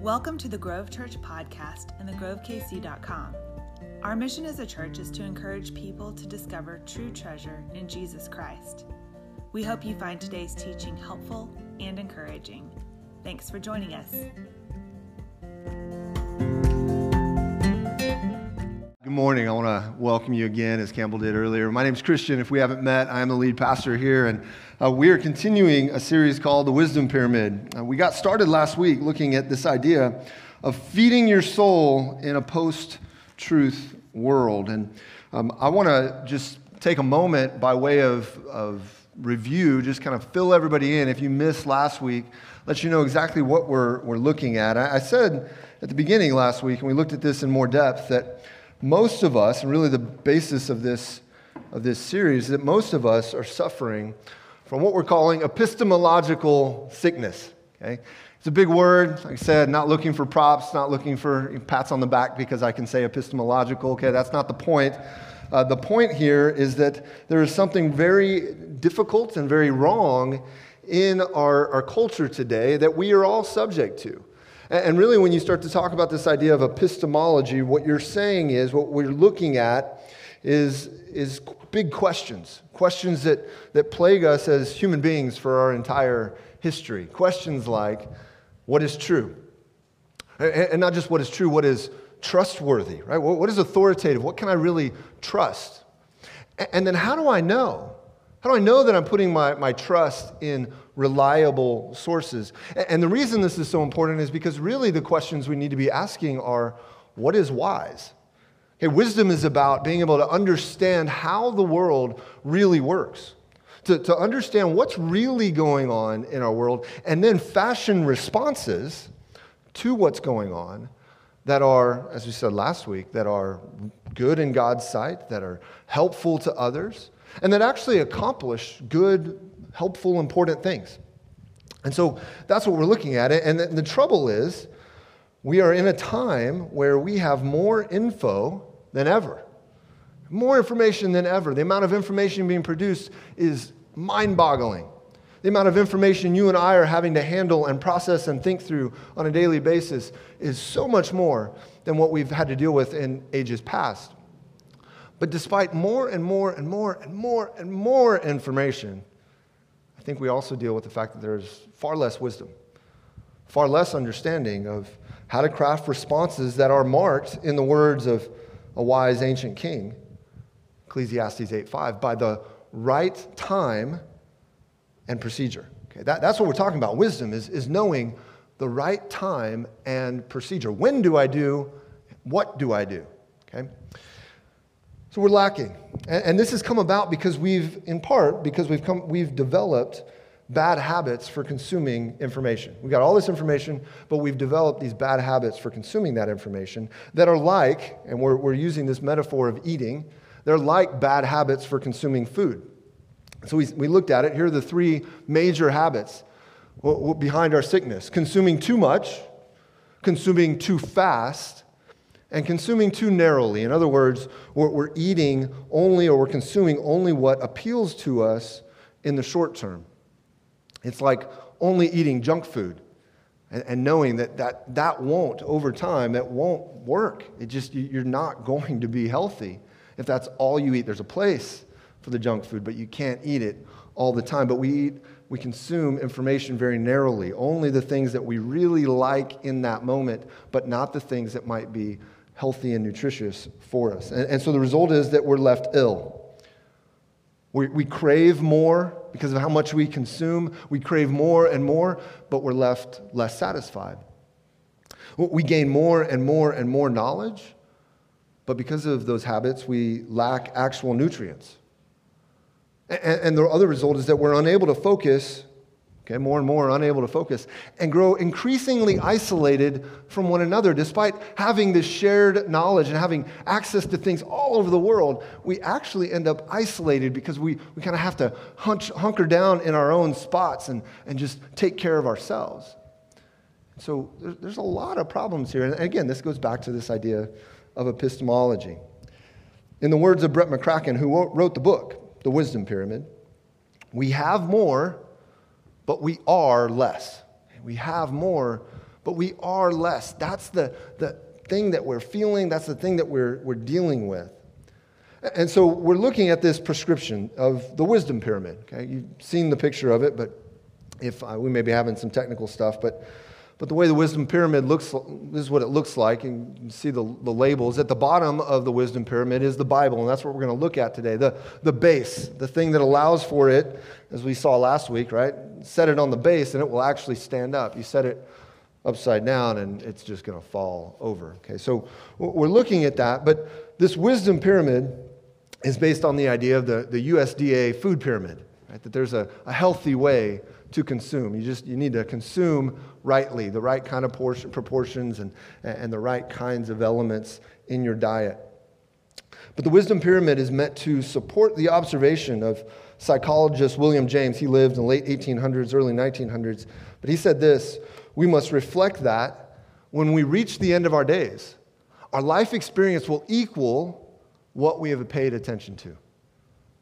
Welcome to the Grove Church podcast and thegrovekc.com. Our mission as a church is to encourage people to discover true treasure in Jesus Christ. We hope you find today's teaching helpful and encouraging. Thanks for joining us. Good morning. I want to welcome you again, as Campbell did earlier. My name is Christian. If we haven't met, I am the lead pastor here, and uh, we are continuing a series called The Wisdom Pyramid. Uh, we got started last week looking at this idea of feeding your soul in a post truth world. And um, I want to just take a moment by way of, of review, just kind of fill everybody in. If you missed last week, let you know exactly what we're, we're looking at. I, I said at the beginning last week, and we looked at this in more depth, that most of us, and really the basis of this, of this series, is that most of us are suffering from what we're calling epistemological sickness. Okay? It's a big word. Like I said, not looking for props, not looking for pats on the back because I can say epistemological. Okay, that's not the point. Uh, the point here is that there is something very difficult and very wrong in our, our culture today that we are all subject to. And really, when you start to talk about this idea of epistemology, what you're saying is, what we're looking at is, is big questions, questions that, that plague us as human beings for our entire history. Questions like, what is true? And not just what is true, what is trustworthy, right? What is authoritative? What can I really trust? And then how do I know? How do I know that I'm putting my, my trust in reliable sources? And the reason this is so important is because really the questions we need to be asking are what is wise? Okay, wisdom is about being able to understand how the world really works, to, to understand what's really going on in our world, and then fashion responses to what's going on that are, as we said last week, that are good in God's sight, that are helpful to others and that actually accomplish good, helpful, important things. And so that's what we're looking at. And the trouble is, we are in a time where we have more info than ever. More information than ever. The amount of information being produced is mind boggling. The amount of information you and I are having to handle and process and think through on a daily basis is so much more than what we've had to deal with in ages past. But despite more and more and more and more and more information, I think we also deal with the fact that there's far less wisdom, far less understanding of how to craft responses that are marked, in the words of a wise ancient king, Ecclesiastes 8:5, by the right time and procedure. Okay, that, that's what we're talking about. Wisdom is, is knowing the right time and procedure. When do I do? What do I do? Okay? So we're lacking. And, and, this has come about because we've, in part, because we've, come, we've developed bad habits for consuming information. We've got all this information, but we've developed these bad habits for consuming that information that are like, and we're, we're using this metaphor of eating, they're like bad habits for consuming food. So we, we looked at it. Here are the three major habits behind our sickness consuming too much, consuming too fast, and consuming too narrowly. In other words, we're, eating only or we're consuming only what appeals to us in the short term. It's like only eating junk food and, and knowing that, that that won't, over time, that won't work. It just, you're not going to be healthy if that's all you eat. There's a place for the junk food, but you can't eat it all the time. But we eat we consume information very narrowly, only the things that we really like in that moment, but not the things that might be healthy and nutritious for us. And, and so the result is that we're left ill. We, we crave more because of how much we consume. We crave more and more, but we're left less satisfied. We gain more and more and more knowledge, but because of those habits, we lack actual nutrients. And, and the other result is that we're unable to focus Okay, more and more unable to focus and grow increasingly isolated from one another. Despite having this shared knowledge and having access to things all over the world, we actually end up isolated because we, we kind of have to hunch, hunker down in our own spots and, and just take care of ourselves. So there's, there's a lot of problems here. And again, this goes back to this idea of epistemology. In the words of Brett McCracken, who wrote the book, The Wisdom Pyramid, we have more but we are less. We have more, but we are less. That's the, the thing that we're feeling, that's the thing that we're, we're dealing with. And so we're looking at this prescription of the wisdom pyramid. Okay? You've seen the picture of it, but if uh, we may be having some technical stuff, but, but the way the wisdom pyramid looks, this is what it looks like. And you see the, the labels. At the bottom of the wisdom pyramid is the Bible, and that's what we're going to look at today. The, the base, the thing that allows for it, as we saw last week, right? Set it on the base, and it will actually stand up. You set it upside down and it's just going to fall over. Okay, so we're looking at that, but this wisdom pyramid is based on the idea of the, the USDA food pyramid, right? That there's a, a healthy way to consume. You just you need to consume rightly, the right kind of portion, proportions and, and the right kinds of elements in your diet. But the wisdom pyramid is meant to support the observation of psychologist William James. He lived in the late 1800s, early 1900s. But he said this we must reflect that when we reach the end of our days. Our life experience will equal what we have paid attention to,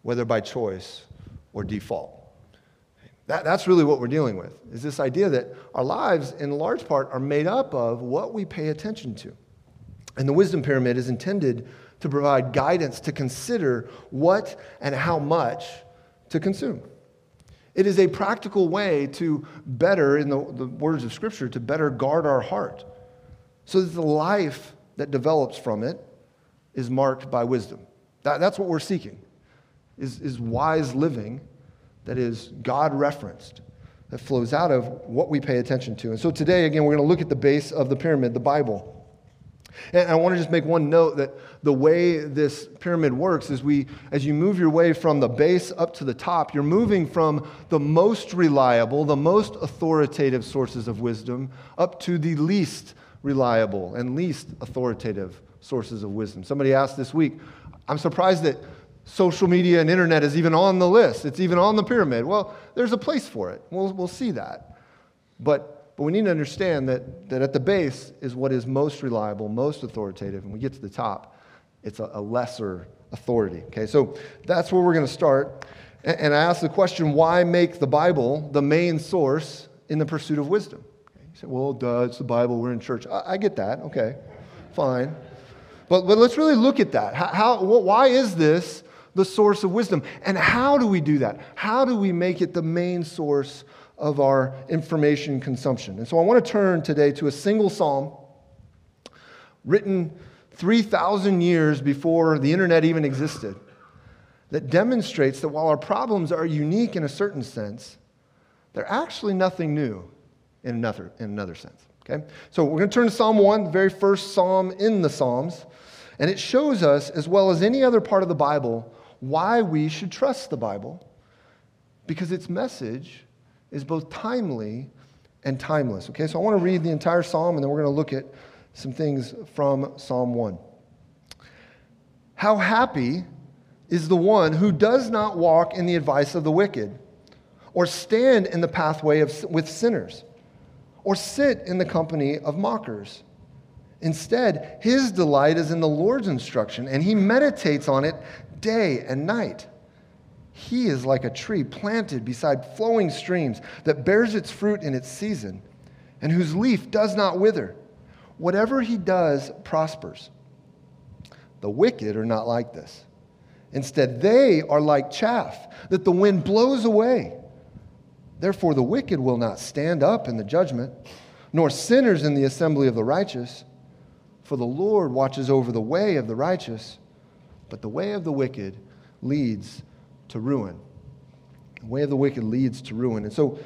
whether by choice or default. That, that's really what we're dealing with, is this idea that our lives, in large part, are made up of what we pay attention to. And the wisdom pyramid is intended to provide guidance to consider what and how much to consume. It is a practical way to better, in the, the words of Scripture, to better guard our heart so that the life that develops from it is marked by wisdom. That, that's what we're seeking, is, is wise living that is God referenced, that flows out of what we pay attention to. And so today, again, we're going to look at the base of the pyramid, the Bible. And I want to just make one note that the way this pyramid works is we, as you move your way from the base up to the top, you're moving from the most reliable, the most authoritative sources of wisdom up to the least reliable and least authoritative sources of wisdom. Somebody asked this week, I'm surprised that social media and internet is even on the list. It's even on the pyramid. Well, there's a place for it. We'll, we'll see that. But but we need to understand that, that at the base is what is most reliable, most authoritative. And we get to the top, it's a, a lesser authority. Okay, so that's where we're going to start. And, and I ask the question why make the Bible the main source in the pursuit of wisdom? You say, well, duh, it's the Bible, we're in church. I, I get that. Okay, fine. But, but let's really look at that. How, how, why is this the source of wisdom? And how do we do that? How do we make it the main source of our information consumption. And so I want to turn today to a single psalm written 3,000 years before the internet even existed that demonstrates that while our problems are unique in a certain sense, they're actually nothing new in another, in another sense. Okay? So we're going to turn to Psalm 1, the very first psalm in the Psalms, and it shows us, as well as any other part of the Bible, why we should trust the Bible because its message is both timely and timeless. Okay, so I want to read the entire psalm and then we're going to look at some things from Psalm 1. How happy is the one who does not walk in the advice of the wicked, or stand in the pathway of, with sinners, or sit in the company of mockers. Instead, his delight is in the Lord's instruction, and he meditates on it day and night. He is like a tree planted beside flowing streams that bears its fruit in its season and whose leaf does not wither. Whatever he does prospers. The wicked are not like this. Instead, they are like chaff that the wind blows away. Therefore, the wicked will not stand up in the judgment, nor sinners in the assembly of the righteous. For the Lord watches over the way of the righteous, but the way of the wicked leads to ruin. The way of the wicked leads to ruin. And so,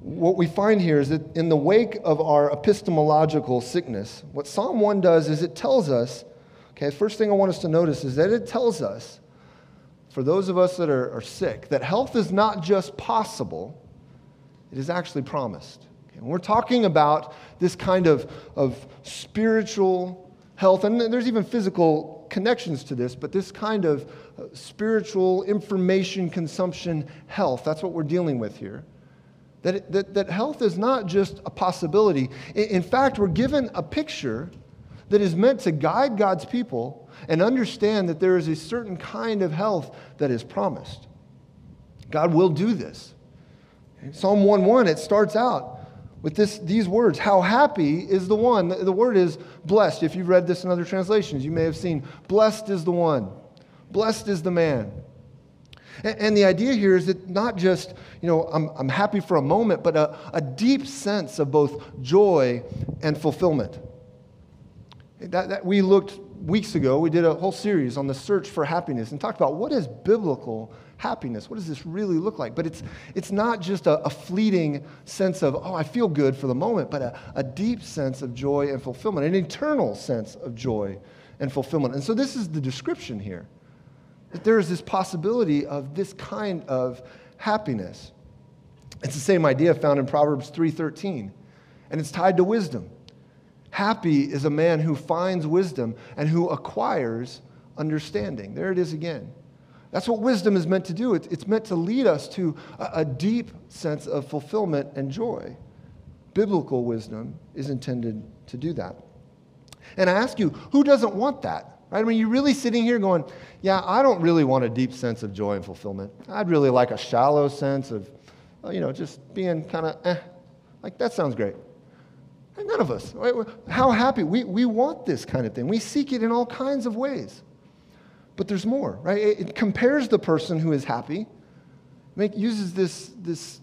what we find here is that in the wake of our epistemological sickness, what Psalm 1 does is it tells us, okay, first thing I want us to notice is that it tells us, for those of us that are, are sick, that health is not just possible, it is actually promised. Okay, we're talking about this kind of, of spiritual health, and there's even physical connections to this, but this kind of uh, spiritual information consumption health. That's what we're dealing with here. That, that, that health is not just a possibility. In, in fact, we're given a picture that is meant to guide God's people and understand that there is a certain kind of health that is promised. God will do this. Psalm 1:1, it starts out with this, these words How happy is the one? The, the word is blessed. If you've read this in other translations, you may have seen, Blessed is the one, blessed is the man. And, and the idea here is that not just, you know, I'm, I'm happy for a moment, but a, a deep sense of both joy and fulfillment. That, that we looked weeks ago, we did a whole series on the search for happiness and talked about what is biblical happiness? What does this really look like? But it's, it's not just a, a fleeting sense of, oh, I feel good for the moment, but a, a deep sense of joy and fulfillment, an eternal sense of joy and fulfillment. And so this is the description here that there is this possibility of this kind of happiness. It's the same idea found in Proverbs 3:13, and it's tied to wisdom. Happy is a man who finds wisdom and who acquires understanding. There it is again. That's what wisdom is meant to do. It's meant to lead us to a deep sense of fulfillment and joy. Biblical wisdom is intended to do that. And I ask you, who doesn't want that? Right? I mean, you're really sitting here going, yeah, I don't really want a deep sense of joy and fulfillment. I'd really like a shallow sense of, you know, just being kind of, eh, like that sounds great. None of us. Right? How happy. We, we want this kind of thing. We seek it in all kinds of ways. But there's more, right? It, compares the person who is happy, make, uses this, this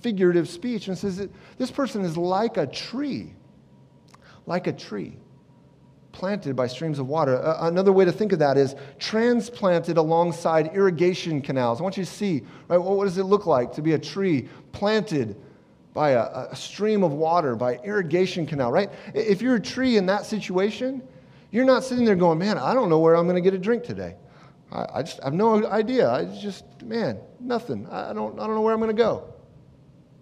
figurative speech and says that this person is like a tree, like a tree planted by streams of water. Another way to think of that is transplanted alongside irrigation canals. I want you to see, right, what does it look like to be a tree planted by a, a stream of water, by irrigation canal, right? If you're a tree in that situation, you're not sitting there going, man, I don't know where I'm going to get a drink today. I, I just I have no idea. I just, man, nothing. I don't, I don't know where I'm going to go.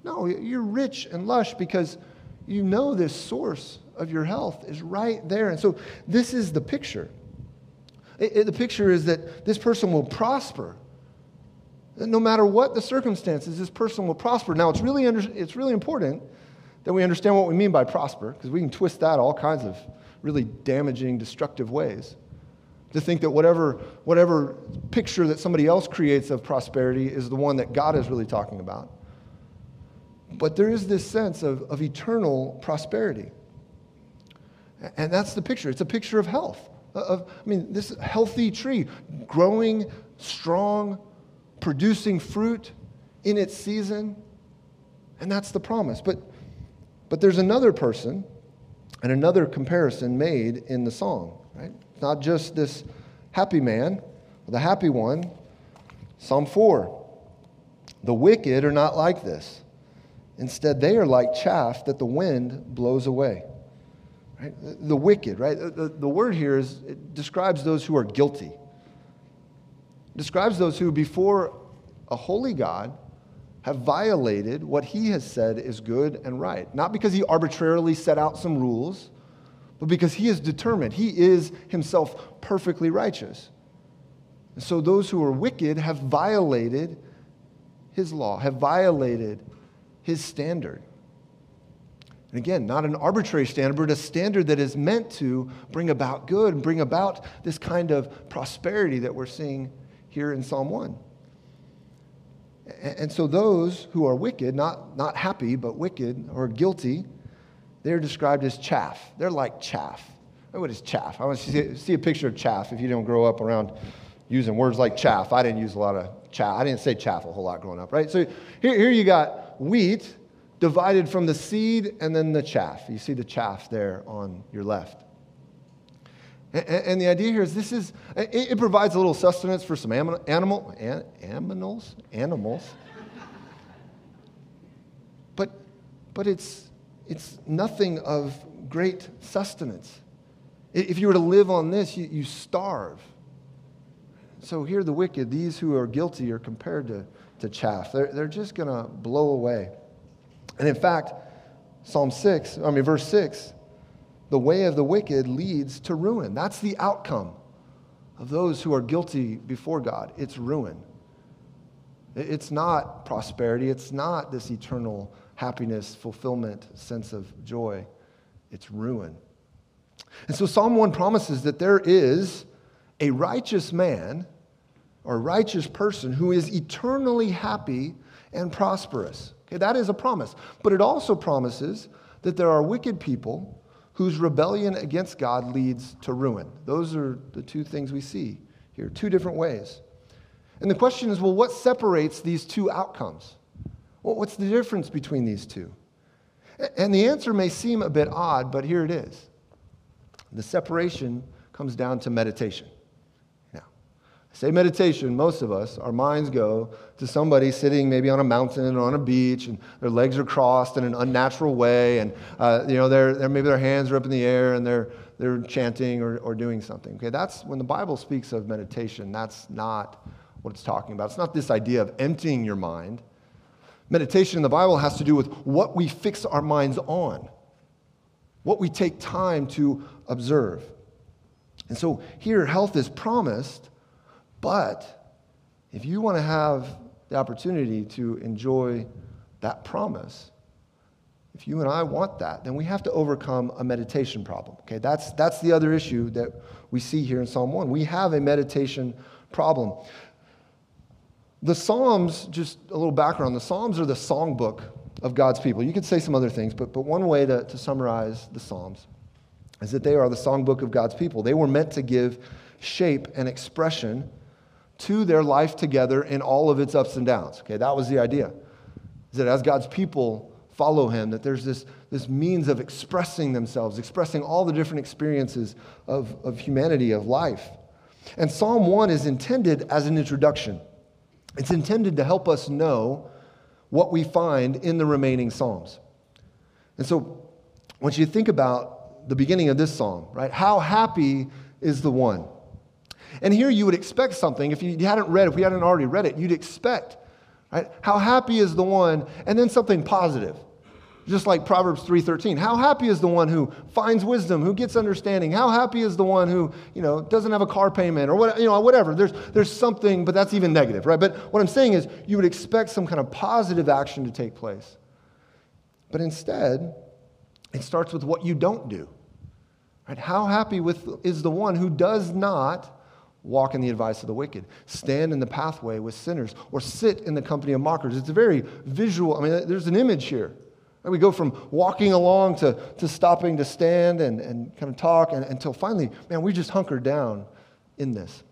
No, you're rich and lush because you know this source of your health is right there. And so this is the picture. It, it, the picture is that this person will prosper. No matter what the circumstances, this person will prosper. Now, it's really, under, it's really important that we understand what we mean by prosper because we can twist that all kinds of really damaging, destructive ways. To think that whatever, whatever picture that somebody else creates of prosperity is the one that God is really talking about. But there is this sense of, of eternal prosperity. And that's the picture. It's a picture of health. Uh, of, I mean, this healthy tree, growing, strong, producing fruit in its season. And that's the promise. But, but there's another person and another comparison made in the song, right? Not just this happy man, the happy one. Psalm 4 The wicked are not like this. Instead, they are like chaff that the wind blows away. Right? The wicked, right? The, the word here is, describes those who are guilty. It describes those who, before a holy God, have violated what he has said is good and right. Not because he arbitrarily set out some rules, but because he is determined. He is himself perfectly righteous. And so those who are wicked have violated his law, have violated his standard. And again, not an arbitrary standard, but a standard that is meant to bring about good and bring about this kind of prosperity that we're seeing here in Psalm 1. And so those who are wicked, not, not happy, but wicked or guilty, they're described as chaff. They're like chaff. What is chaff? I want to see, a picture of chaff if you don't grow up around using words like chaff. I didn't use a lot of chaff. I didn't say chaff a whole lot growing up, right? So here, here you got wheat divided from the seed and then the chaff. You see the chaff there on your left. And the idea here is this is, it provides a little sustenance for some animal, animals, animals. But, but it's, it's nothing of great sustenance. If you were to live on this, you, you starve. So here the wicked, these who are guilty, are compared to, to chaff. They're, they're just going to blow away. And in fact, Psalm 6, I mean, verse 6, the way of the wicked leads to ruin. That's the outcome of those who are guilty before God. It's ruin. It's not prosperity. It's not this eternal happiness, fulfillment, sense of joy. It's ruin. And so Psalm 1 promises that there is a righteous man or righteous person who is eternally happy and prosperous. Okay, that is a promise. But it also promises that there are wicked people whose rebellion against God leads to ruin. Those are the two things we see here, two different ways. And the question is well, what separates these two outcomes? Well, what's the difference between these two? And the answer may seem a bit odd, but here it is. The separation comes down to meditation. Say meditation, most of us, our minds go to somebody sitting maybe on a mountain or on a beach, and their legs are crossed in an unnatural way, and uh, you know, they're, they're, maybe their hands are up in the air and they're, they're chanting or, or doing something. Okay, that's when the Bible speaks of meditation, that's not what it's talking about. It's not this idea of emptying your mind. Meditation in the Bible has to do with what we fix our minds on, what we take time to observe. And so here, health is promised, but if you want to have the opportunity to enjoy that promise, if you and I want that, then we have to overcome a meditation problem. Okay, that's, that's the other issue that we see here in Psalm 1. We have a meditation problem. The Psalms, just a little background, the Psalms are the songbook of God's people. You could say some other things, but, but one way to, to summarize the Psalms is that they are the songbook of God's people. They were meant to give shape and expression to their life together in all of its ups and downs. Okay, that was the idea. Is that as God's people follow him, that there's this, this means of expressing themselves, expressing all the different experiences of, of humanity, of life. And Psalm 1 is intended as an introduction. It's intended to help us know what we find in the remaining Psalms. And so, once you think about the beginning of this psalm, right? How happy is the one? And here you would expect something. If you hadn't read, if we hadn't already read it, you'd expect, right? How happy is the one, and then something positive. Just like Proverbs 3:13. How happy is the one who finds wisdom, who gets understanding? How happy is the one who, you know, doesn't have a car payment or what, you know, whatever. There's there's something, but that's even negative, right? But what I'm saying is you would expect some kind of positive action to take place. But instead, it starts with what you don't do. Right? How happy with, is the one who does not walk in the advice of the wicked, stand in the pathway with sinners, or sit in the company of mockers? It's a very visual, I mean, there's an image here. We go from walking along to, to stopping to stand and, and kind of talk and, until finally, man, we just hunker down in this.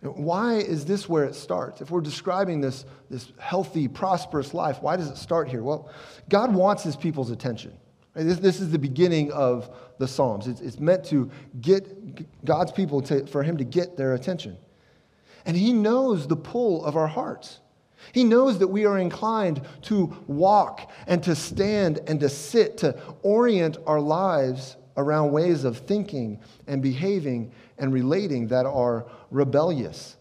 Why is this where it starts? If we're describing this, this healthy, prosperous life, why does it start here? Well, God wants his people's attention. This, this is the beginning of the Psalms. It's, it's meant to get God's people to, for Him to get their attention. And He knows the pull of our hearts. He knows that we are inclined to walk and to stand and to sit, to orient our lives around ways of thinking and behaving and relating that are rebellious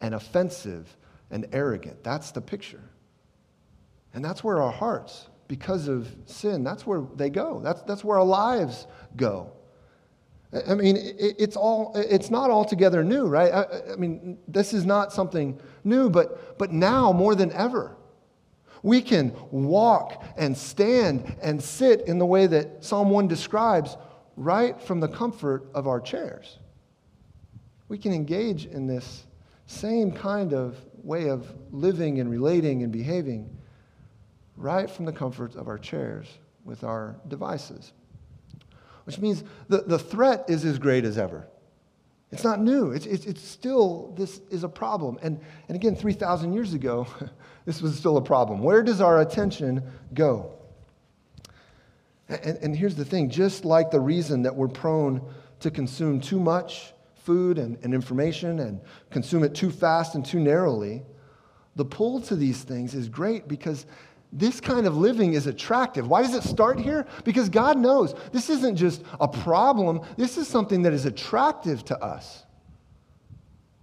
and offensive and arrogant. That's the picture. And that's where our hearts because of sin. That's where they go. That's, that's where our lives go. I mean, it's, all, it's not altogether new, right? I, I mean, this is not something new, but, but now more than ever, we can walk and stand and sit in the way that Psalm 1 describes right from the comfort of our chairs. We can engage in this same kind of way of living and relating and behaving right from the comfort of our chairs with our devices. Which means the, the threat is as great as ever. It's not new. It's, it's, it's still, this is a problem. And, and again, 3,000 years ago, this was still a problem. Where does our attention go? And, and here's the thing just like the reason that we're prone to consume too much food and, and information and consume it too fast and too narrowly, the pull to these things is great because this kind of living is attractive. Why does it start here? Because God knows this isn't just a problem, this is something that is attractive to us.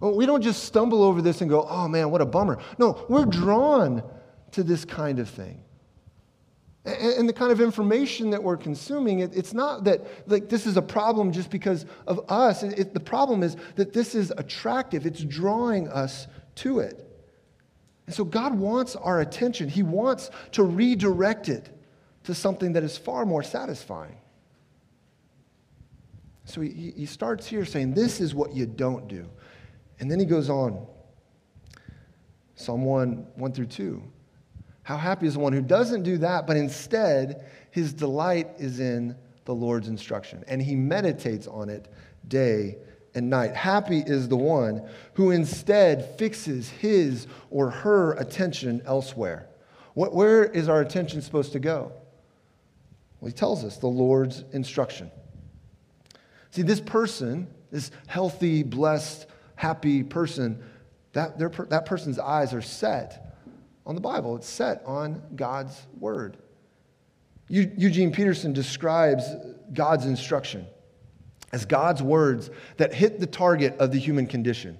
Well, we don't just stumble over this and go, oh man, what a bummer. No, we're drawn to this kind of thing. And the kind of information that we're consuming, it's not that like this is a problem just because of us. It, the problem is that this is attractive. It's drawing us to it. And so God wants our attention. He wants to redirect it to something that is far more satisfying. So he, he starts here saying, This is what you don't do. And then he goes on. Psalm 1, 1 through 2. How happy is the one who doesn't do that, but instead his delight is in the Lord's instruction, and he meditates on it day and night. Happy is the one who instead fixes his or her attention elsewhere. Where is our attention supposed to go? Well, he tells us the Lord's instruction. See, this person, this healthy, blessed, happy person, that, that person's eyes are set on the Bible. It's set on God's word. Eugene Peterson describes God's instruction as God's words that hit the target of the human condition.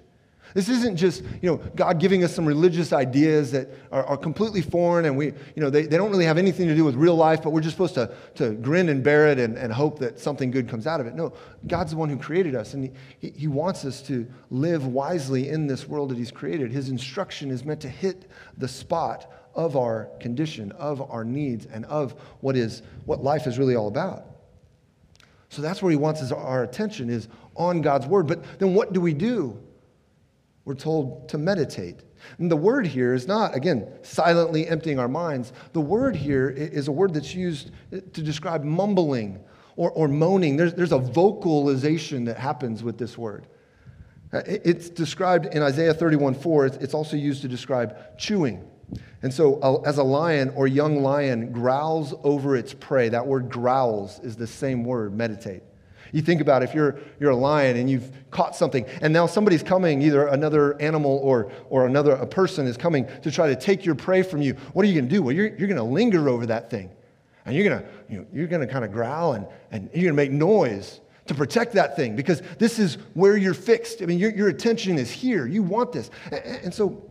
This isn't just, you know, God giving us some religious ideas that are, are, completely foreign and we, you know, they, they don't really have anything to do with real life, but we're just supposed to, to grin and bear it and, and hope that something good comes out of it. No, God's the one who created us and he, he wants us to live wisely in this world that He's created. His instruction is meant to hit the spot of our condition, of our needs, and of what is what life is really all about. So that's where he wants our attention is on God's word. But then what do we do? We're told to meditate. And the word here is not, again, silently emptying our minds. The word here is a word that's used to describe mumbling or, or moaning. There's, there's a vocalization that happens with this word. Uh, it's described in Isaiah 31 4. It's also used to describe chewing. And so, as a lion or young lion growls over its prey, that word growls is the same word, meditate. You think about if you're, you're a lion and you've caught something, and now somebody's coming, either another animal or, or another a person is coming to try to take your prey from you. What are you going to do? Well, you're, you're going to linger over that thing. And you're going to you know, you're going to kind of growl and, and you're going to make noise to protect that thing because this is where you're fixed. I mean, your, your attention is here. You want this. And, and so,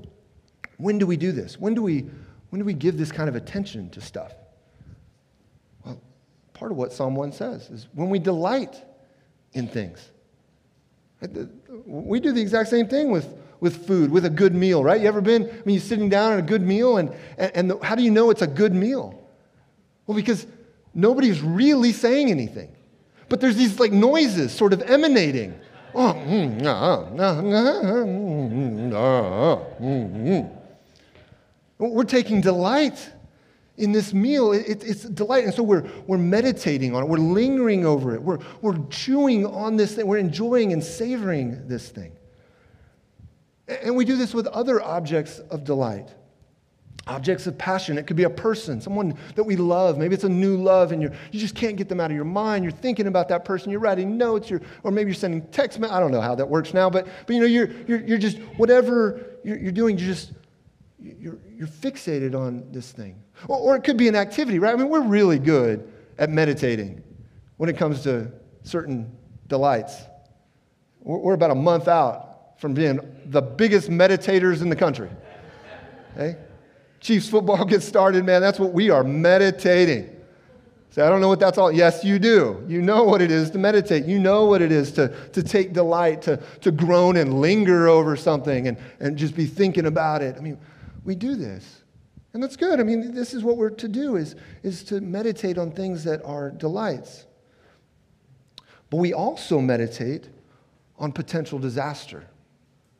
when do we do this? When do we, when do we give this kind of attention to stuff? Well, part of what Psalm 1 says is when we delight in things. We do the exact same thing with, with food, with a good meal, right? You ever been, I mean, you're sitting down at a good meal, and, and, and the, how do you know it's a good meal? Well, because nobody's really saying anything. But there's these like noises sort of emanating. Oh, mm, uh, uh, uh, mm, we're taking delight in this meal. It, it's delight. And so we're, we're meditating on it. We're lingering over it. We're, we're chewing on this thing. We're enjoying and savoring this thing. And we do this with other objects of delight. Objects of passion. It could be a person, someone that we love. Maybe it's a new love and you're, you just can't get them out of your mind. You're thinking about that person. You're writing notes. You're, or maybe you're sending text. I don't know how that works now, but, but you know, you're, you're, you're just, whatever you're, you're doing, you're just you're, you're fixated on this thing. Or, or it could be an activity, right? I mean, we're really good at meditating when it comes to certain delights. We're, about a month out from being the biggest meditators in the country. Okay? Chiefs football gets started, man. That's what we are meditating. Say, I don't know what that's all. Yes, you do. You know what it is to meditate. You know what it is to, to take delight, to, to groan and linger over something and, and just be thinking about it. I mean, we do this. And that's good. I mean, this is what we're to do is, is to meditate on things that are delights. But we also meditate on potential disaster.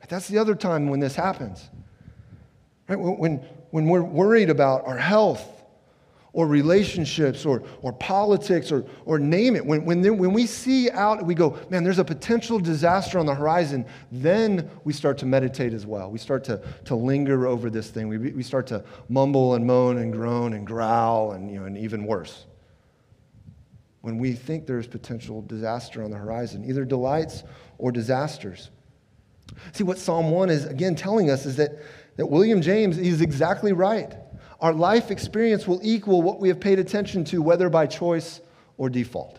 That's the other time when this happens. Right? When, when we're worried about our health or relationships or, or politics or, or name it. When, when, when we see out, we go, man, there's a potential disaster on the horizon, then we start to meditate as well. We start to, to linger over this thing. We, we start to mumble and moan and groan and growl and, you know, and even worse. When we think there's potential disaster on the horizon, either delights or disasters. See, what Psalm 1 is again telling us is that, that William James, is exactly right. Our life experience will equal what we have paid attention to, whether by choice or default.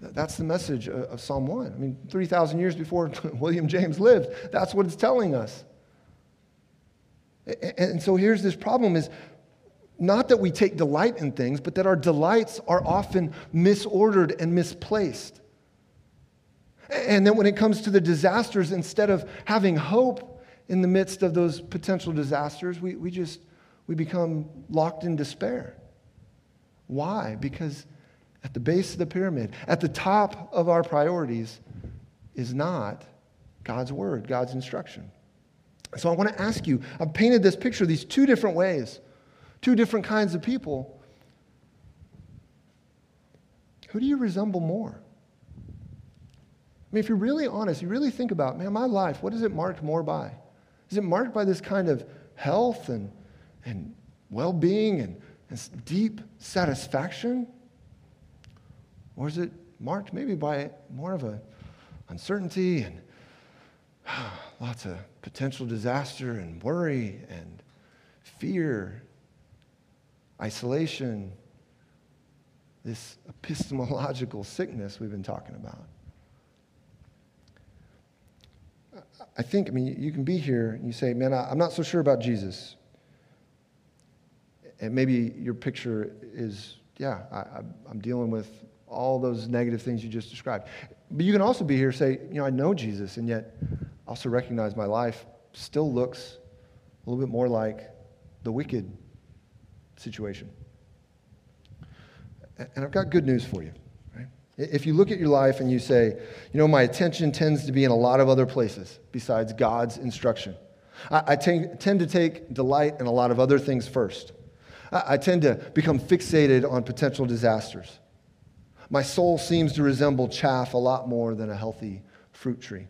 That's the message of Psalm 1. I mean, 3,000 years before William James lived, that's what it's telling us. And so here's this problem is not that we take delight in things, but that our delights are often misordered and misplaced. And then when it comes to the disasters, instead of having hope, in the midst of those potential disasters, we, we just we become locked in despair. Why? Because at the base of the pyramid, at the top of our priorities, is not God's word, God's instruction. So I want to ask you I've painted this picture, these two different ways, two different kinds of people. Who do you resemble more? I mean, if you're really honest, you really think about, man, my life, what is it marked more by? Is it marked by this kind of health and, and well being and, and deep satisfaction? Or is it marked maybe by more of a uncertainty and lots of potential disaster and worry and fear, isolation, this epistemological sickness we've been talking about? I think, I mean, you can be here and you say, man, I'm not so sure about Jesus. And maybe your picture is, yeah, I, am dealing with all those negative things you just described. But you can also be here and say, you know, I know Jesus, and yet also recognize my life still looks a little bit more like the wicked situation. And I've got good news for you. If you look at your life and you say, you know, my attention tends to be in a lot of other places besides God's instruction. I, tend to take delight in a lot of other things first. I tend to become fixated on potential disasters. My soul seems to resemble chaff a lot more than a healthy fruit tree.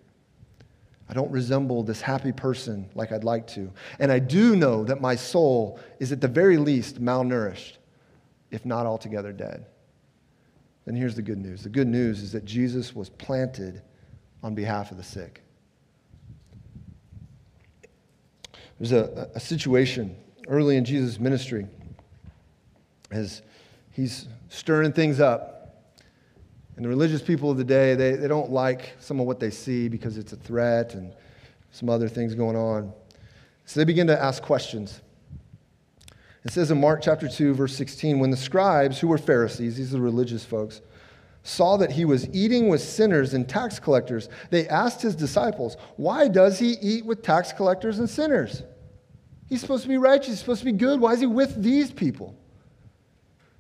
I don't resemble this happy person like I'd like to. And I do know that my soul is at the very least malnourished, if not altogether dead then here's the good news. The good news is that Jesus was planted on behalf of the sick. There's a, a situation early in Jesus' ministry as he's stirring things up. And the religious people of the day, they, they don't like some of what they see because it's a threat and some other things going on. So they begin to ask questions. It says in Mark chapter 2, verse 16, when the scribes, who were Pharisees, these are religious folks, saw that he was eating with sinners and tax collectors, they asked his disciples, Why does he eat with tax collectors and sinners? He's supposed to be righteous, he's supposed to be good. Why is he with these people?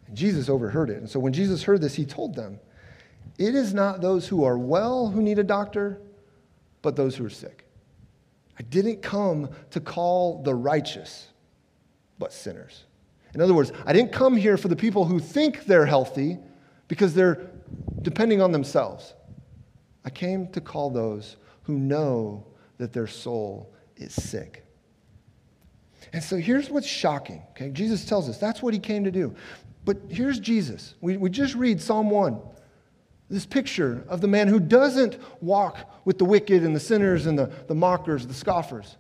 And Jesus overheard it. And so when Jesus heard this, he told them, It is not those who are well who need a doctor, but those who are sick. I didn't come to call the righteous but sinners. In other words, I didn't come here for the people who think they're healthy because they're depending on themselves. I came to call those who know that their soul is sick. And so here's what's shocking. Okay, Jesus tells us that's what he came to do. But here's Jesus. We, we just read Psalm 1, this picture of the man who doesn't walk with the wicked and the sinners and the, the mockers, the scoffers.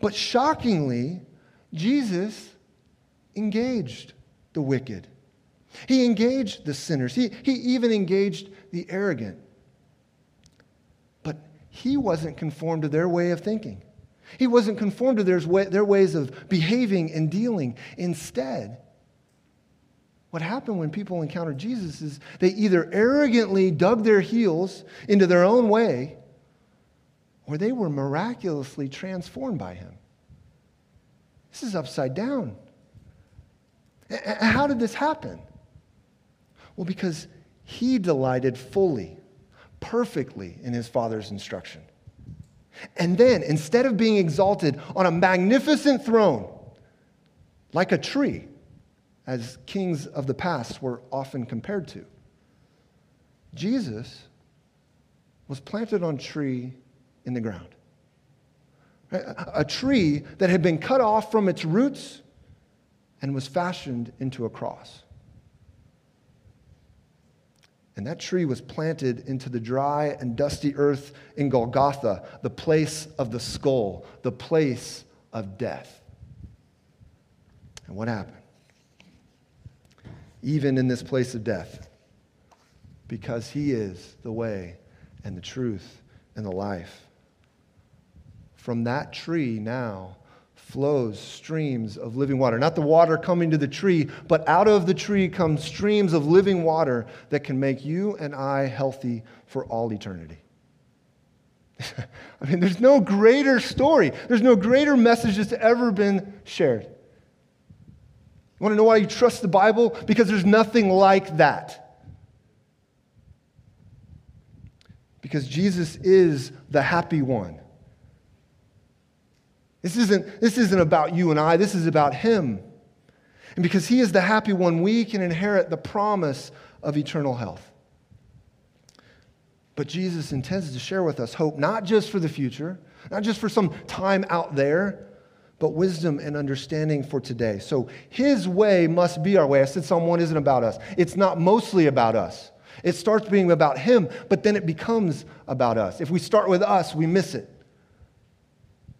But shockingly, Jesus engaged the wicked. He engaged the sinners. He, he even engaged the arrogant. But he wasn't conformed to their way of thinking. He wasn't conformed to their, way, their ways of behaving and dealing. Instead, what happened when people encountered Jesus is they either arrogantly dug their heels into their own way or they were miraculously transformed by him. This is upside down. How did this happen? Well, because he delighted fully, perfectly in his Father's instruction. And then, instead of being exalted on a magnificent throne, like a tree, as kings of the past were often compared to, Jesus was planted on a tree in the ground a tree that had been cut off from its roots and was fashioned into a cross. And that tree was planted into the dry and dusty earth in Golgotha, the place of the skull, the place of death. And what happened? Even in this place of death, because he is the way and the truth and the life from that tree now flows streams of living water. Not the water coming to the tree, but out of the tree come streams of living water that can make you and I healthy for all eternity. I mean, there's no greater story, there's no greater message that's ever been shared. You want to know why you trust the Bible? Because there's nothing like that. Because Jesus is the happy one This isn't, this isn't about you and I, this is about Him. And because He is the happy one, we can inherit the promise of eternal health. But Jesus intends to share with us hope, not just for the future, not just for some time out there, but wisdom and understanding for today. So His way must be our way. I said Psalm 1 isn't about us, it's not mostly about us. It starts being about Him, but then it becomes about us. If we start with us, we miss it.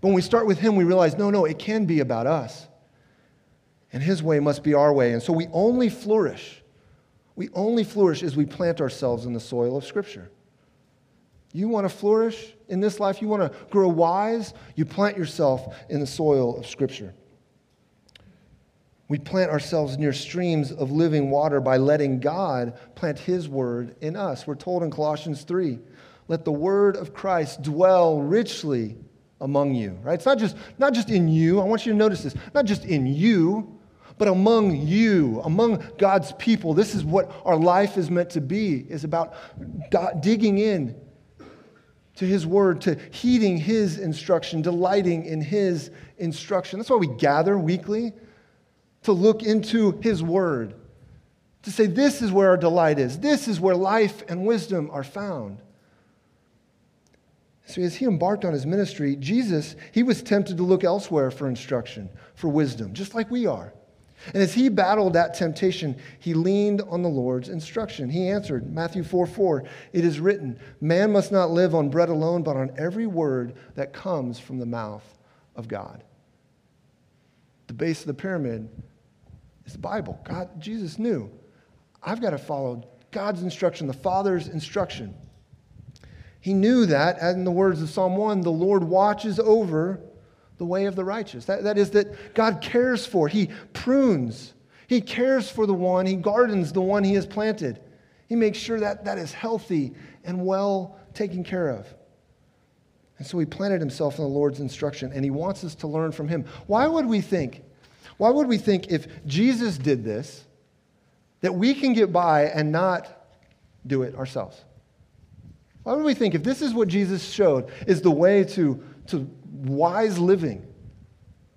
But when we start with Him, we realize no, no, it can be about us. And His way must be our way. And so we only flourish. We only flourish as we plant ourselves in the soil of Scripture. You want to flourish in this life, you want to grow wise, you plant yourself in the soil of Scripture. We plant ourselves near streams of living water by letting God plant His word in us. We're told in Colossians 3 let the word of Christ dwell richly among you, right? It's not just, not just in you. I want you to notice this. Not just in you, but among you, among God's people. This is what our life is meant to be, is about digging in to his word, to heeding his instruction, delighting in his instruction. That's why we gather weekly to look into his word, to say, This is where our delight is, this is where life and wisdom are found. So, as he embarked on his ministry, Jesus, he was tempted to look elsewhere for instruction, for wisdom, just like we are. And as he battled that temptation, he leaned on the Lord's instruction. He answered, Matthew 4 4, it is written, Man must not live on bread alone, but on every word that comes from the mouth of God. The base of the pyramid is the Bible. God, Jesus knew. I've got to follow God's instruction, the Father's instruction. He knew that, as in the words of Psalm 1, the Lord watches over the way of the righteous. That, that is, that God cares for, He prunes, He cares for the one, He gardens the one He has planted. He makes sure that that is healthy and well taken care of. And so He planted Himself in the Lord's instruction, and He wants us to learn from Him. Why would we think? Why would we think if Jesus did this, that we can get by and not do it ourselves? Why would we think if this is what Jesus showed is the way to, to wise living,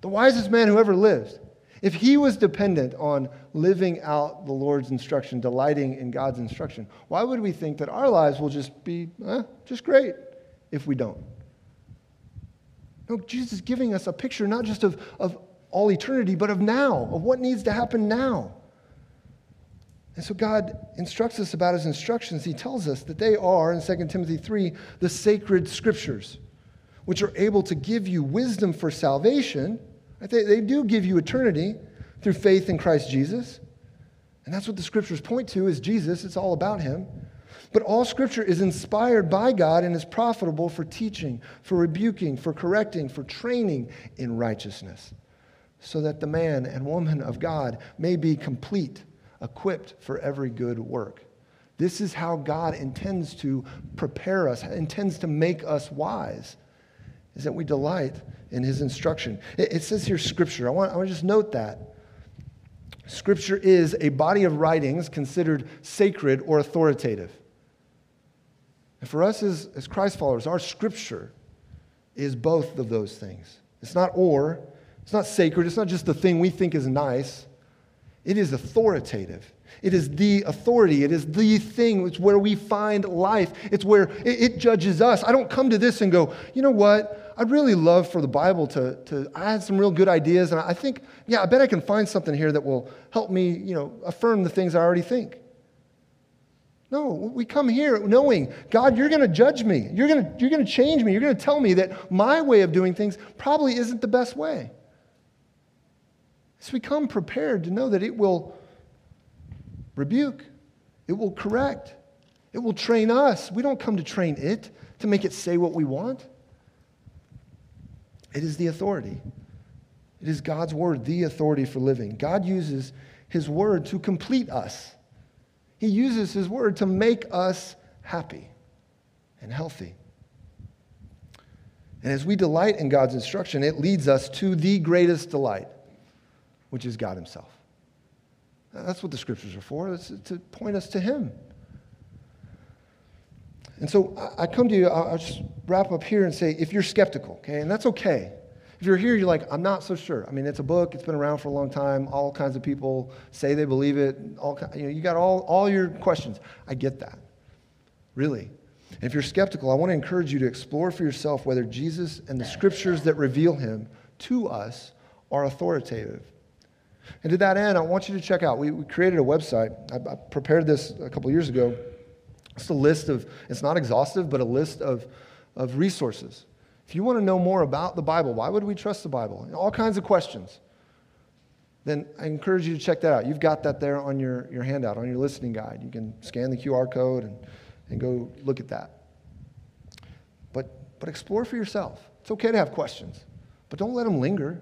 the wisest man who ever lived, if he was dependent on living out the Lord's instruction, delighting in God's instruction, why would we think that our lives will just be eh, just great if we don't? No, Jesus is giving us a picture not just of, of all eternity, but of now, of what needs to happen now. And so God instructs us about his instructions. He tells us that they are, in 2 Timothy 3, the sacred scriptures which are able to give you wisdom for salvation. They, they do give you eternity through faith in Christ Jesus. And that's what the scriptures point to is Jesus. It's all about him. But all scripture is inspired by God and is profitable for teaching, for rebuking, for correcting, for training in righteousness, so that the man and woman of God may be complete, equipped for every good work. This is how God intends to prepare us, intends to make us wise is that we delight in his instruction. It, it says here scripture. I want, I want to just note that. Scripture is a body of writings considered sacred or authoritative. And for us as, as Christ followers, our scripture is both of those things. It's not or, it's not sacred, it's not just the thing we think is nice. It is authoritative. It is the authority. It is the thing. It's where we find life. It's where it, it, judges us. I don't come to this and go, you know what? I'd really love for the Bible to, to, I had some real good ideas, and I think, yeah, I bet I can find something here that will help me, you know, affirm the things I already think. No, we come here knowing, God, you're going to judge me. You're going to, you're going to change me. You're going to tell me that my way of doing things probably isn't the best way. So we come prepared to know that it will rebuke, it will correct, it will train us. We don't come to train it to make it say what we want. It is the authority. It is God's word, the authority for living. God uses his word to complete us. He uses his word to make us happy and healthy. And as we delight in God's instruction, it leads us to the greatest delight, which is God himself. That's what the scriptures are for, it's to point us to him. And so I come to you, I'll just wrap up here and say if you're skeptical, okay, and that's okay. If you're here, you're like, I'm not so sure. I mean, it's a book, it's been around for a long time. All kinds of people say they believe it. All, you, know, you got all, all your questions. I get that. Really. And if you're skeptical, I want to encourage you to explore for yourself whether Jesus and the scriptures that reveal him to us are authoritative. And to that end, I want you to check out, we, we created a website. I, I prepared this a couple years ago. It's a list of, it's not exhaustive, but a list of, of resources if you want to know more about the Bible, why would we trust the Bible? All kinds of questions. Then I encourage you to check that out. You've got that there on your, your handout, on your listening guide. You can scan the QR code and, and go look at that. But, but explore for yourself. It's okay to have questions, but don't let them linger.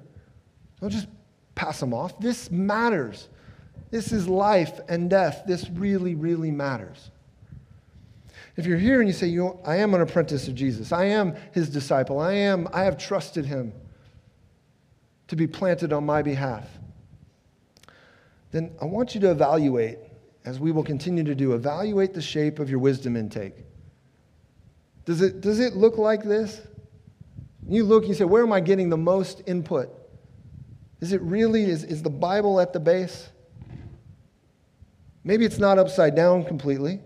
Don't just pass them off. This matters. This is life and death. This really, really matters. If you're here and you say, you know, I am an apprentice of Jesus, I am his disciple, I am, I have trusted him to be planted on my behalf, then I want you to evaluate, as we will continue to do, evaluate the shape of your wisdom intake. Does it, does it look like this? You look you say, where am I getting the most input? Is it really, is, is the Bible at the base? Maybe it's not upside down completely.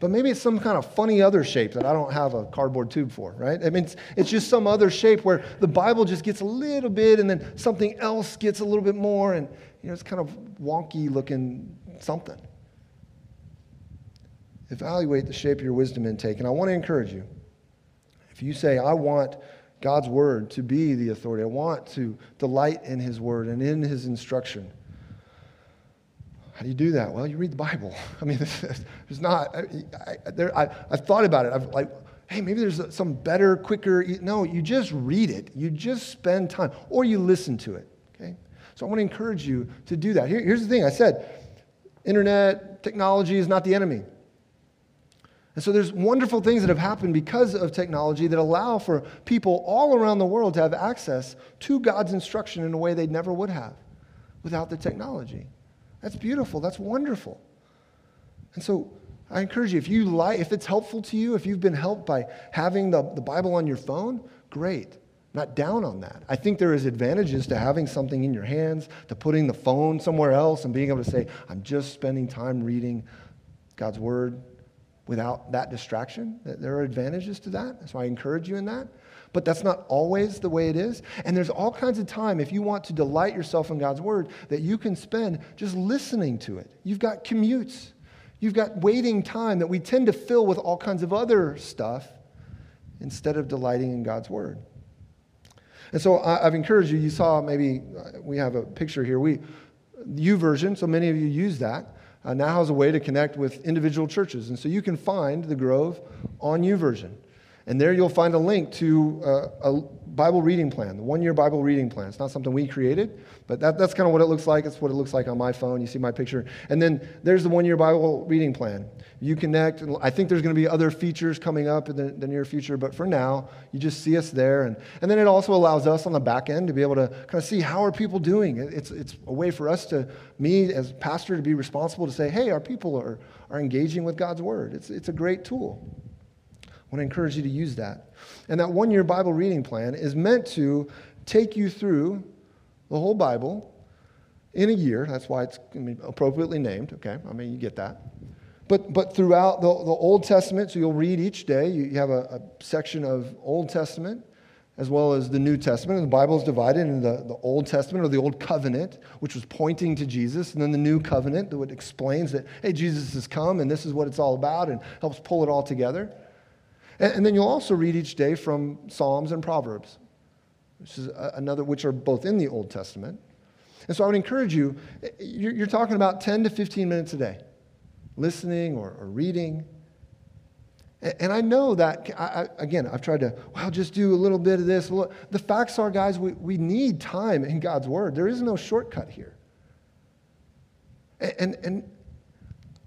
But maybe it's some kind of funny other shape that I don't have a cardboard tube for, right? I mean, it's, it's just some other shape where the Bible just gets a little bit and then something else gets a little bit more, and you know, it's kind of wonky looking something. Evaluate the shape of your wisdom intake. And I want to encourage you if you say, I want God's word to be the authority, I want to delight in his word and in his instruction how do you do that? Well, you read the Bible. I mean, there's not, I, I, there, I, have thought about it. I've like, hey, maybe there's some better, quicker. No, you just read it. You just spend time, or you listen to it. Okay? So I want to encourage you to do that. Here, here's the thing I said internet, technology is not the enemy. And so there's wonderful things that have happened because of technology that allow for people all around the world to have access to God's instruction in a way they never would have without the technology. That's beautiful. That's wonderful. And so I encourage you, if you like, if it's helpful to you, if you've been helped by having the, the Bible on your phone, great. I'm not down on that. I think there is advantages to having something in your hands, to putting the phone somewhere else and being able to say, I'm just spending time reading God's word without that distraction. There are advantages to that. So I encourage you in that but that's not always the way it is. And there's all kinds of time, if you want to delight yourself in God's word, that you can spend just listening to it. You've got commutes, you've got waiting time that we tend to fill with all kinds of other stuff instead of delighting in God's word. And so I've encouraged you, you saw maybe uh, we have a picture here. We, U YouVersion, so many of you use that. Uh, now has a way to connect with individual churches. And so you can find the Grove on YouVersion. And there you'll find a link to uh, a Bible reading plan, the one year Bible reading plan. It's not something we created, but that, that's kind of what it looks like. It's what it looks like on my phone. You see my picture. And then there's the one year Bible reading plan. You connect. And I think there's going to be other features coming up in the, the, near future, but for now, you just see us there. And, and then it also allows us on the back end to be able to kind of see how are people doing. It's, it's a way for us to, me as pastor, to be responsible to say, hey, our people are, are engaging with God's word. It's, it's a great tool. I want to encourage you to use that. And that one year Bible reading plan is meant to take you through the whole Bible in a year. That's why it's appropriately named, okay? I mean, you get that. But, but throughout the, the Old Testament, so you'll read each day, you, have a, a, section of Old Testament as well as the New Testament. And the Bible is divided into the, the Old Testament or the Old Covenant, which was pointing to Jesus, and then the New Covenant that explains that, hey, Jesus has come and this is what it's all about and helps pull it all together. And, and then you'll also read each day from Psalms and Proverbs, which is another, which are both in the Old Testament. And so I would encourage you, you're, you're talking about 10 to 15 minutes a day, listening or, or reading. And I know that, I, again, I've tried to, well, just do a little bit of this. The facts are, guys, we, we need time in God's Word. There is no shortcut here. And, and, and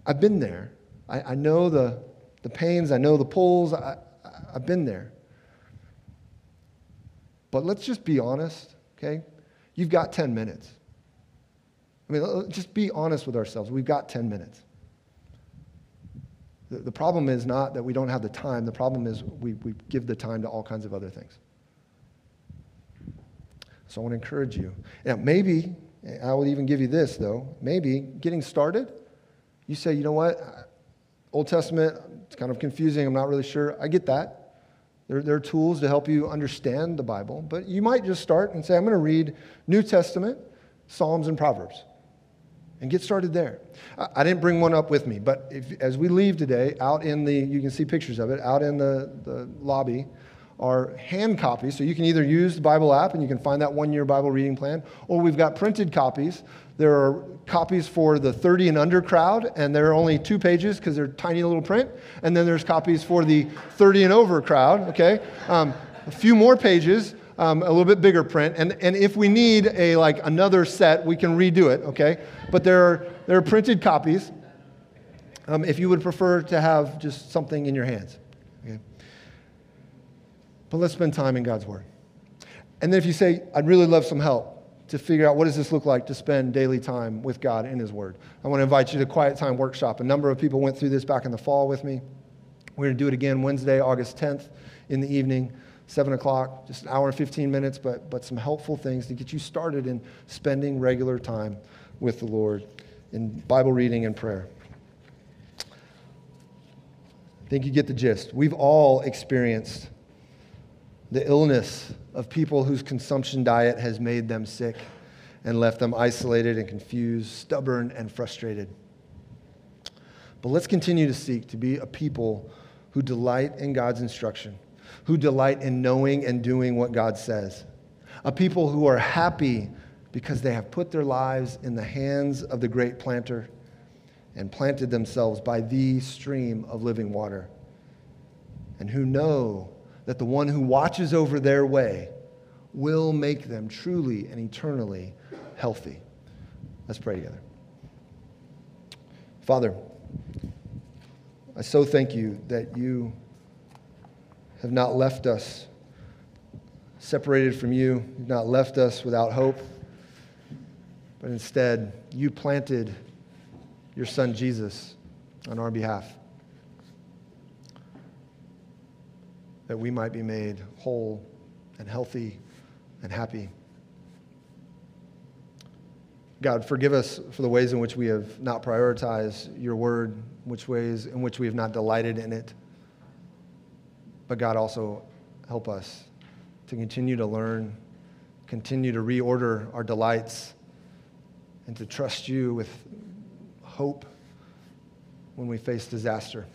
I've been there. I, I know the, the pains, I know the pulls, I, I've been there. But let's just be honest, okay? You've got 10 minutes. I mean, just be honest with ourselves. We've got 10 minutes. The, the problem is not that we don't have the time, the problem is we, we give the time to all kinds of other things. So I want to encourage you. Now, maybe, I will even give you this though, maybe getting started, you say, you know what? Old Testament, it's kind of confusing. I'm not really sure. I get that. There, there are tools to help you understand the Bible, but you might just start and say, I'm going to read New Testament, Psalms, and Proverbs and get started there. I didn't bring one up with me, but if, as we leave today, out in the, you can see pictures of it, out in the, the lobby are hand copies. So you can either use the Bible app and you can find that one year Bible reading plan, or we've got printed copies. There are copies for the 30 and under crowd, and there are only two pages because they're tiny little print. And then there's copies for the 30 and over crowd, okay? Um, a few more pages um, a little bit bigger print. And, and if we need a, like another set, we can redo it, okay? But there are, there are printed copies um, if you would prefer to have just something in your hands, okay? But let's spend time in God's Word. And then if you say, I'd really love some help to figure out what does this look like to spend daily time with God in His Word, I want to invite you to Quiet Time Workshop. A number of people went through this back in the fall with me. We're going to do it again Wednesday, August 10th in the evening. 7 o'clock, just an hour and 15 minutes, but, but some helpful things to get you started in spending regular time with the Lord in Bible reading and prayer. I think you get the gist. We've all experienced the illness of people whose consumption diet has made them sick and left them isolated and confused, stubborn and frustrated. But let's continue to seek to be a people who delight in God's instruction who delight in knowing and doing what God says, a people who are happy because they have put their lives in the hands of the great planter and planted themselves by the stream of living water, and who know that the one who watches over their way will make them truly and eternally healthy. Let's pray together. Father, I so thank you that you have not left us separated from you. You've not left us without hope. But instead, you planted your son Jesus on our behalf that we might be made whole and healthy and happy. God, forgive us for the ways in which we have not prioritized your word, which ways in which we have not delighted in it. But God, also help us to continue to learn, continue to reorder our delights, and to trust you with hope when we face disaster.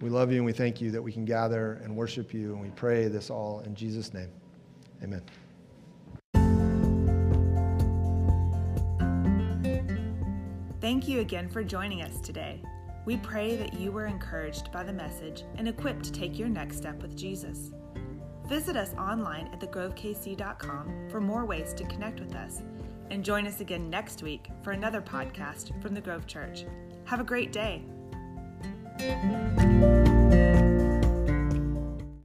We love you and we thank you that we can gather and worship you, and we pray this all in Jesus' name. Amen. Thank you again for joining us today. We pray that you were encouraged by the message and equipped to take your next step with Jesus. Visit us online at thegrovekc.com for more ways to connect with us. And join us again next week for another podcast from the Grove Church. Have a great day. Música